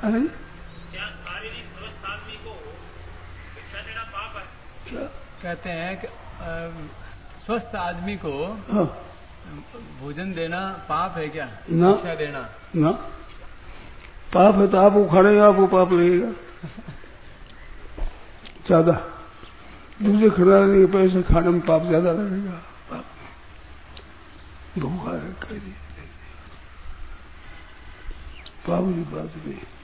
क्या है कहते हैं कि स्वस्थ आदमी को हाँ। भोजन देना पाप है क्या? ना। शिक्षा देना? ना। पाप है तो आप उखाड़ेगा आपको पाप लगेगा। ज़्यादा। दूसरे खड़ा के पैसे खाने में पाप ज़्यादा लगेगा। पाप। भूखा है कह पाप की बात नहीं।